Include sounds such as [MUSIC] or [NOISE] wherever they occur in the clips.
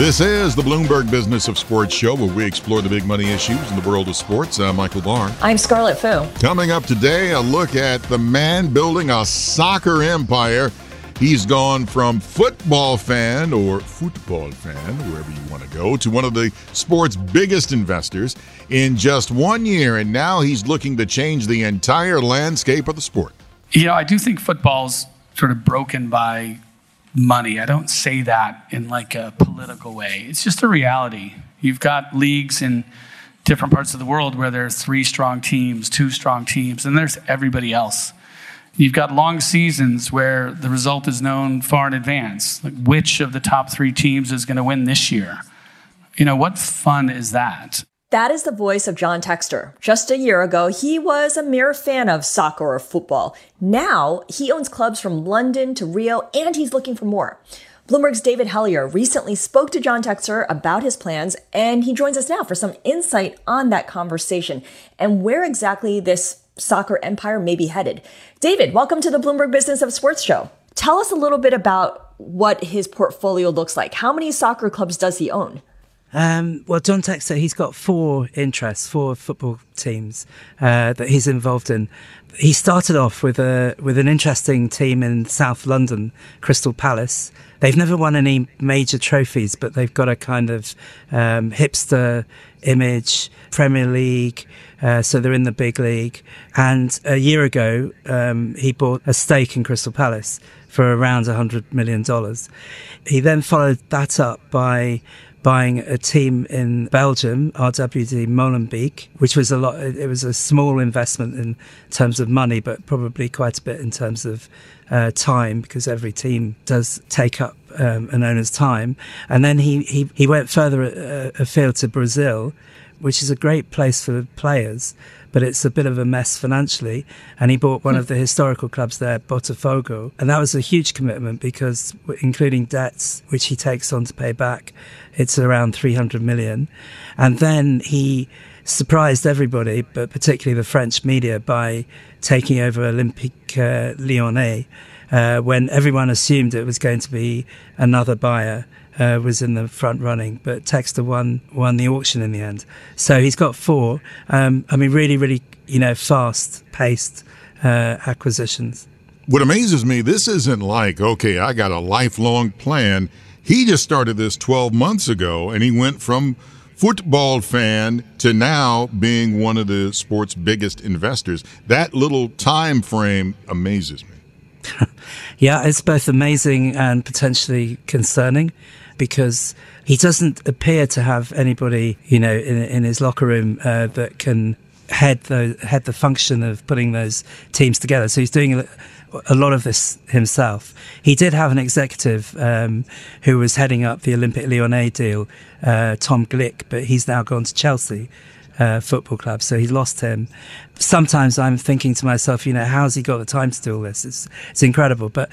This is the Bloomberg Business of Sports show where we explore the big money issues in the world of sports. I'm Michael Barr. I'm Scarlet Fu. Coming up today, a look at the man building a soccer empire. He's gone from football fan or football fan, wherever you want to go, to one of the sport's biggest investors in just one year. And now he's looking to change the entire landscape of the sport. You know, I do think football's sort of broken by money. I don't say that in like a political way. It's just a reality. You've got leagues in different parts of the world where there are three strong teams, two strong teams, and there's everybody else. You've got long seasons where the result is known far in advance. Like which of the top three teams is going to win this year? You know, what fun is that? That is the voice of John Textor. Just a year ago, he was a mere fan of soccer or football. Now, he owns clubs from London to Rio, and he's looking for more. Bloomberg's David Hellier recently spoke to John Textor about his plans, and he joins us now for some insight on that conversation and where exactly this soccer empire may be headed. David, welcome to the Bloomberg Business of Sports show. Tell us a little bit about what his portfolio looks like. How many soccer clubs does he own? Um, well, John Textor, he's got four interests, four football teams uh, that he's involved in. He started off with a with an interesting team in South London, Crystal Palace. They've never won any major trophies, but they've got a kind of um, hipster image, Premier League. Uh, so they're in the big league. And a year ago, um, he bought a stake in Crystal Palace for around $100 million. He then followed that up by buying a team in Belgium, RWD Molenbeek, which was a lot, it was a small investment in terms of money, but probably quite a bit in terms of uh, time because every team does take up um, an owner's time. And then he, he, he went further uh, afield to Brazil, which is a great place for players but it's a bit of a mess financially. And he bought one of the historical clubs there, Botafogo. And that was a huge commitment because, including debts, which he takes on to pay back, it's around 300 million. And then he surprised everybody, but particularly the French media, by taking over Olympique uh, Lyonnais. Uh, when everyone assumed it was going to be another buyer uh, was in the front running, but Textor won won the auction in the end. So he's got four. Um, I mean, really, really, you know, fast paced uh, acquisitions. What amazes me, this isn't like okay, I got a lifelong plan. He just started this 12 months ago, and he went from football fan to now being one of the sport's biggest investors. That little time frame amazes me. [LAUGHS] yeah, it's both amazing and potentially concerning because he doesn't appear to have anybody, you know, in, in his locker room uh, that can head the head the function of putting those teams together. So he's doing a, lot of this himself. He did have an executive um, who was heading up the Olympique Lyonnais deal, uh, Tom Glick, but he's now gone to Chelsea uh, football club. So he's lost him. Sometimes I'm thinking to myself, you know, how's he got the time to do all this? It's, it's incredible. But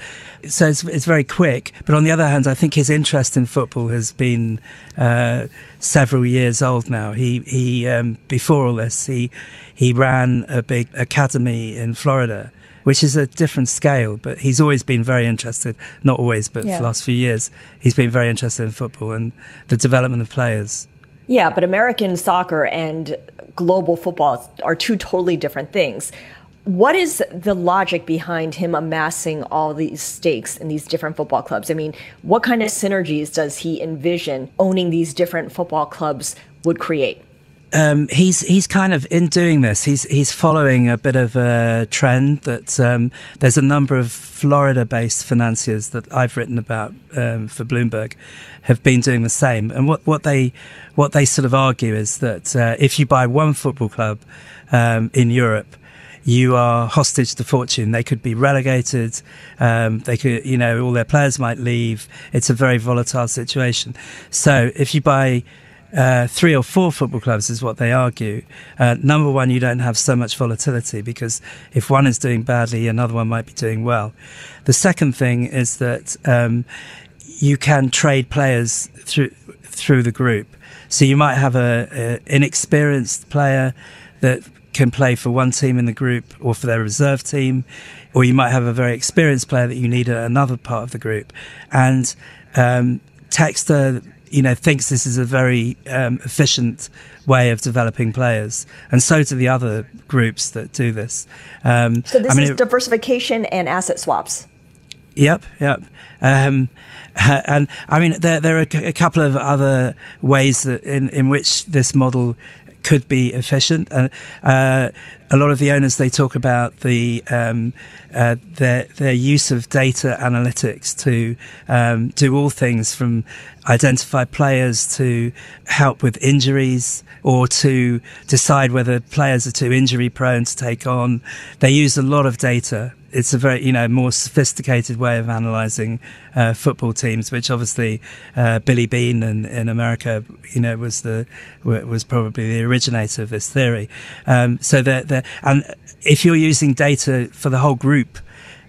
so it's, it's very quick. But on the other hand, I think his interest in football has been uh, several years old now. He, he, um, before all this, he, he ran a big academy in Florida which is a different scale. But he's always been very interested, not always, but yeah. for the last few years, he's been very interested in football and the development of players. Yeah, but American soccer and global football are two totally different things. What is the logic behind him amassing all these stakes in these different football clubs? I mean, what kind of synergies does he envision owning these different football clubs would create? Um, he's he's kind of in doing this. He's he's following a bit of a trend that um, there's a number of Florida-based financiers that I've written about um, for Bloomberg have been doing the same. And what, what they what they sort of argue is that uh, if you buy one football club um, in Europe, you are hostage to fortune. They could be relegated. Um, they could, you know, all their players might leave. It's a very volatile situation. So if you buy uh, three or four football clubs is what they argue. Uh, number one, you don't have so much volatility because if one is doing badly, another one might be doing well. The second thing is that um, you can trade players through through the group. So you might have a, a inexperienced player that can play for one team in the group or for their reserve team, or you might have a very experienced player that you need at another part of the group. And um, Textor, you know, thinks this is a very um, efficient way of developing players, and so do the other groups that do this. Um, so this I mean, is it, diversification and asset swaps. Yep, yep. Um, and I mean, there, there are a couple of other ways that in, in which this model could be efficient. Uh, uh, a lot of the owners they talk about the um, uh, their their use of data analytics to um, do all things from identify players to help with injuries or to decide whether players are too injury prone to take on. They use a lot of data it's a very you know more sophisticated way of analysing uh, football teams, which obviously uh, Billy Beane in, in America, you know, was the was probably the originator of this theory. Um, so that and if you're using data for the whole group,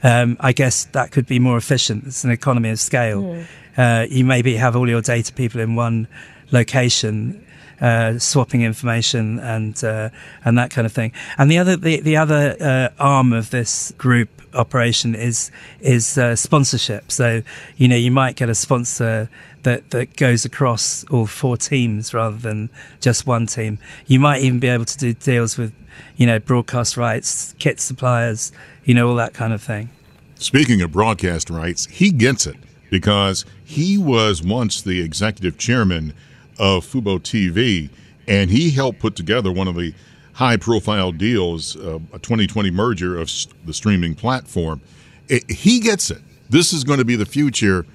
um, I guess that could be more efficient. It's an economy of scale. Mm. Uh, you maybe have all your data people in one location uh, swapping information and uh, and that kind of thing. And the other the the other uh, arm of this group operation is is uh, sponsorship. So you know you might get a sponsor that that goes across all four teams rather than just one team. You might even be able to do deals with you know broadcast rights, kit suppliers, you know all that kind of thing. Speaking of broadcast rights, he gets it because he was once the executive chairman of Fubo TV, and he helped put together one of the high profile deals, uh, a 2020 merger of the streaming platform. It, he gets it. This is going to be the future.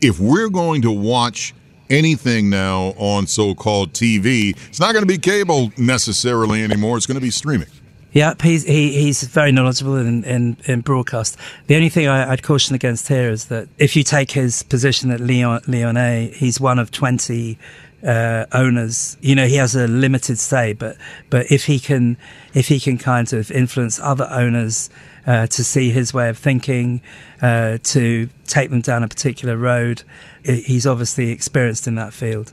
If we're going to watch anything now on so called TV, it's not going to be cable necessarily anymore, it's going to be streaming. Yeah, he's he, he's very knowledgeable in, in, in, broadcast. The only thing I, would caution against here is that if you take his position at Lyon, he's one of 20 uh, owners. You know, he has a limited say, but but if he can if he can kind of influence other owners uh, to see his way of thinking, uh, to take them down a particular road, he's obviously experienced in that field.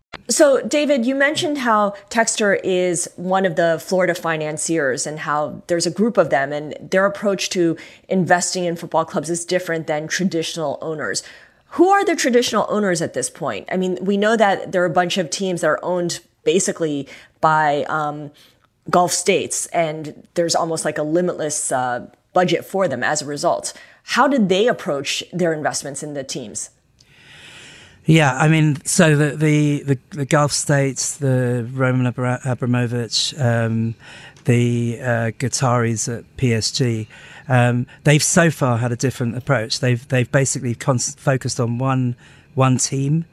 So, David, you mentioned how Textor is one of the Florida financiers and how there's a group of them and their approach to investing in football clubs is different than traditional owners. Who are the traditional owners at this point? I mean, we know that there are a bunch of teams that are owned basically by um, Gulf states, and there's almost like a limitless uh, budget for them as a result. How did they approach their investments in the teams? Yeah, I mean, so the the, the, the Gulf states, the Roman Abramovich, um, the uh, at PSG, um, they've so far had a different approach. They've they've basically con- focused on one one team.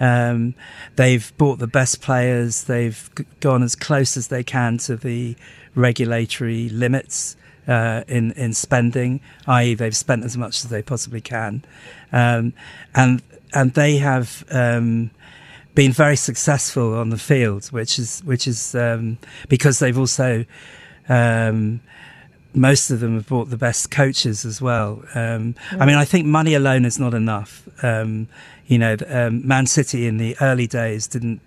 Um, they've bought the best players. They've g- gone as close as they can to the regulatory limits uh, in in spending, i.e., they've spent as much as they possibly can, um, and and they have um, been very successful on the field, which is which is um, because they've also um, most of them have bought the best coaches as well. Um, I mean, I think money alone is not enough. Um, you know, um, Man City in the early days didn't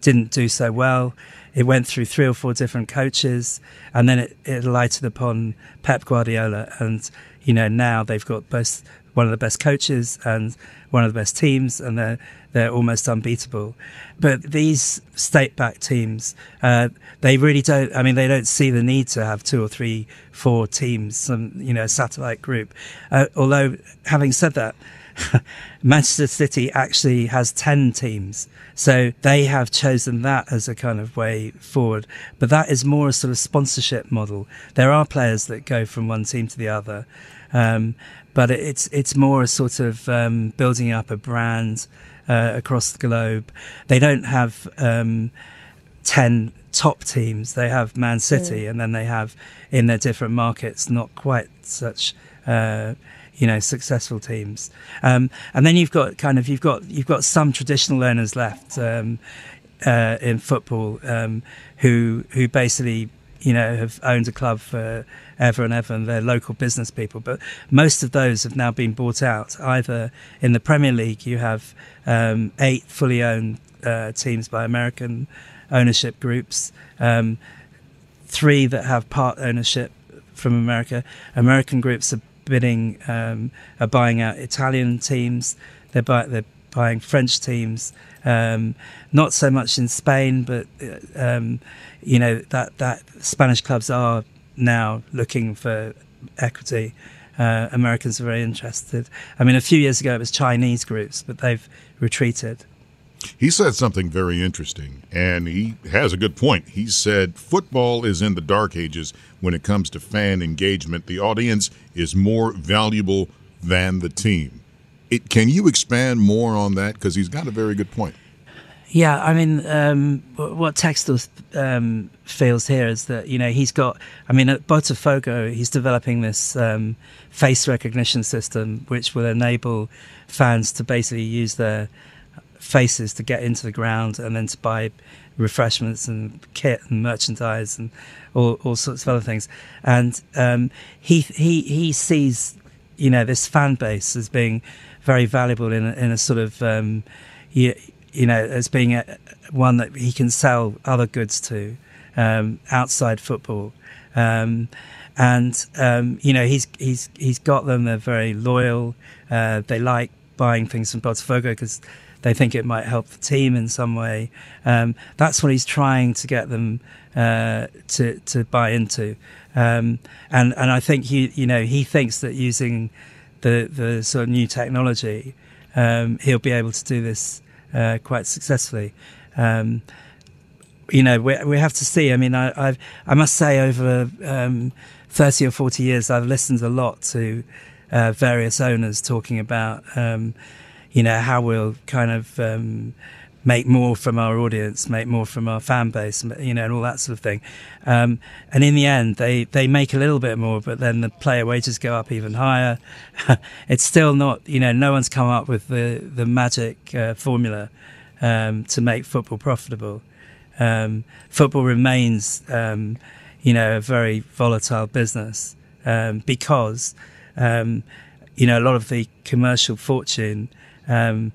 didn't do so well. It went through three or four different coaches, and then it, it alighted upon Pep Guardiola. And you know, now they've got both one of the best coaches and one of the best teams, and they're they're almost unbeatable. But these state-backed teams, uh, they really don't. I mean, they don't see the need to have two or three, four teams, some you know, satellite group. Uh, although, having said that. [LAUGHS] Manchester City actually has 10 teams. So they have chosen that as a kind of way forward. But that is more a sort of sponsorship model. There are players that go from one team to the other. Um, but it's, it's more a sort of um, building up a brand uh, across the globe. They don't have um, 10 top teams. They have Man City, mm. and then they have in their different markets not quite such. Uh, you know successful teams. Um, and then you've got kind of you've got you've got some traditional owners left um, uh, in football um, who who basically you know have owned a club for ever and ever, and they're local business people. But most of those have now been bought out. Either in the Premier League, you have um, eight fully owned uh, teams by American ownership groups. Um, three that have part ownership from America. American groups are bidding um, are buying out Italian teams. They're, buy, they're buying French teams. Um, not so much in Spain, but uh, um, you know that that Spanish clubs are now looking for equity. Uh, Americans are very interested. I mean, a few years ago it was Chinese groups, but they've retreated. He said something very interesting, and he has a good point. He said football is in the dark ages when it comes to fan engagement. The audience is more valuable than the team. It, can you expand more on that? Because he's got a very good point. Yeah, I mean, um, what Textor um, feels here is that you know he's got. I mean, at Botafogo, he's developing this um, face recognition system, which will enable fans to basically use their faces to get into the ground and then to buy refreshments and kit and merchandise and all, all sorts of other things. And um, he he he sees you know this fan base as being very valuable in a, in a sort of um, you, you know as being a, one that he can sell other goods to um, outside football. Um, and um, you know he's he's he's got them. They're very loyal. Uh, they like buying things from Botafogo because they think it might help the team in some way. Um, that's what he's trying to get them uh, to to buy into, um, and and I think he you know he thinks that using the the sort of new technology, um, he'll be able to do this uh, quite successfully. Um, you know, we we have to see. I mean, I I've, i must say over um, thirty or forty years, I've listened a lot to uh, various owners talking about um, you know, how we'll kind of um, make more from our audience, make more from our fan base, you know, and all that sort of thing. Um, and in the end, they, they make a little bit more, but then the player wages go up even higher. [LAUGHS] it's still not, you know, no one's come up with the, the magic uh, formula um, to make football profitable. Um, football remains, um, you know, a very volatile business um, because, you know, a lot of the commercial fortune um,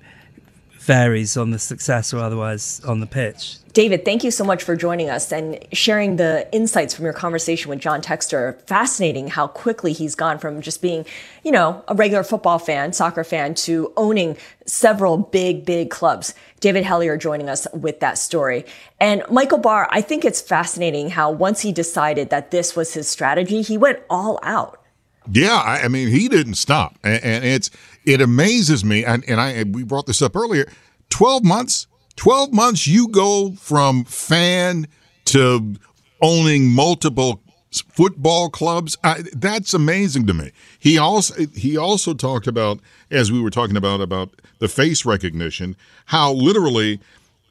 varies on the success or otherwise on the pitch. David, thank you so much for joining us and sharing the insights from your conversation with John Textor. Fascinating how quickly he's gone from just being, you know, a regular football fan, soccer fan, to owning several big, big clubs. David Hellier joining us with that story. And Michael Barr, I think it's fascinating how once he decided that this was his strategy, he went all out. Yeah, I, I mean, he didn't stop, and, and, it's it amazes me. And, and I we brought this up earlier. Twelve months, twelve months. You go from fan to owning multiple football clubs. I, that's amazing to me. He also he also talked about as we were talking about about the face recognition, how literally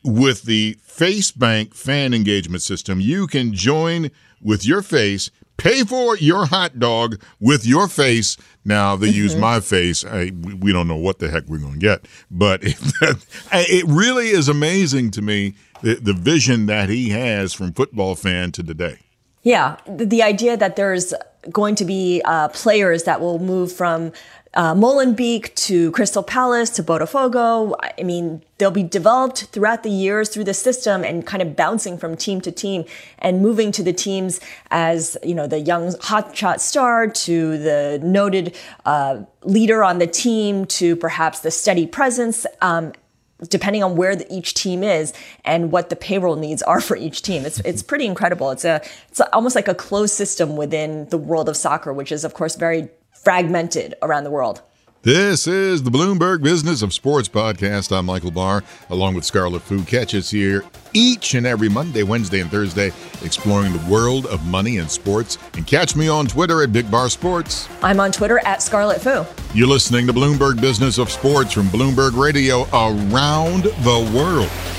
with the FaceBank fan engagement system, you can join with your face pay for your hot dog with your face. Now they mm-hmm. use my face. I, we don't know what the heck we're going to get, but it, [LAUGHS] it, really is amazing to me the, the vision that he has from football fan to today. Yeah, the idea that there's going to be uh, players that will move from uh, Molenbeek to Crystal Palace to Botafogo. I mean, they'll be developed throughout the years through the system and kind of bouncing from team to team and moving to the teams as, you know, the young hotshot star to the noted uh, leader on the team to perhaps the steady presence. Um, depending on where the, each team is and what the payroll needs are for each team. It's it's pretty incredible. It's a it's almost like a closed system within the world of soccer, which is of course very fragmented around the world. This is the Bloomberg Business of Sports podcast. I'm Michael Barr, along with Scarlet Fu. Catch us here each and every Monday, Wednesday, and Thursday, exploring the world of money and sports. And catch me on Twitter at Big Bar Sports. I'm on Twitter at Scarlet Fu. You're listening to Bloomberg Business of Sports from Bloomberg Radio around the world.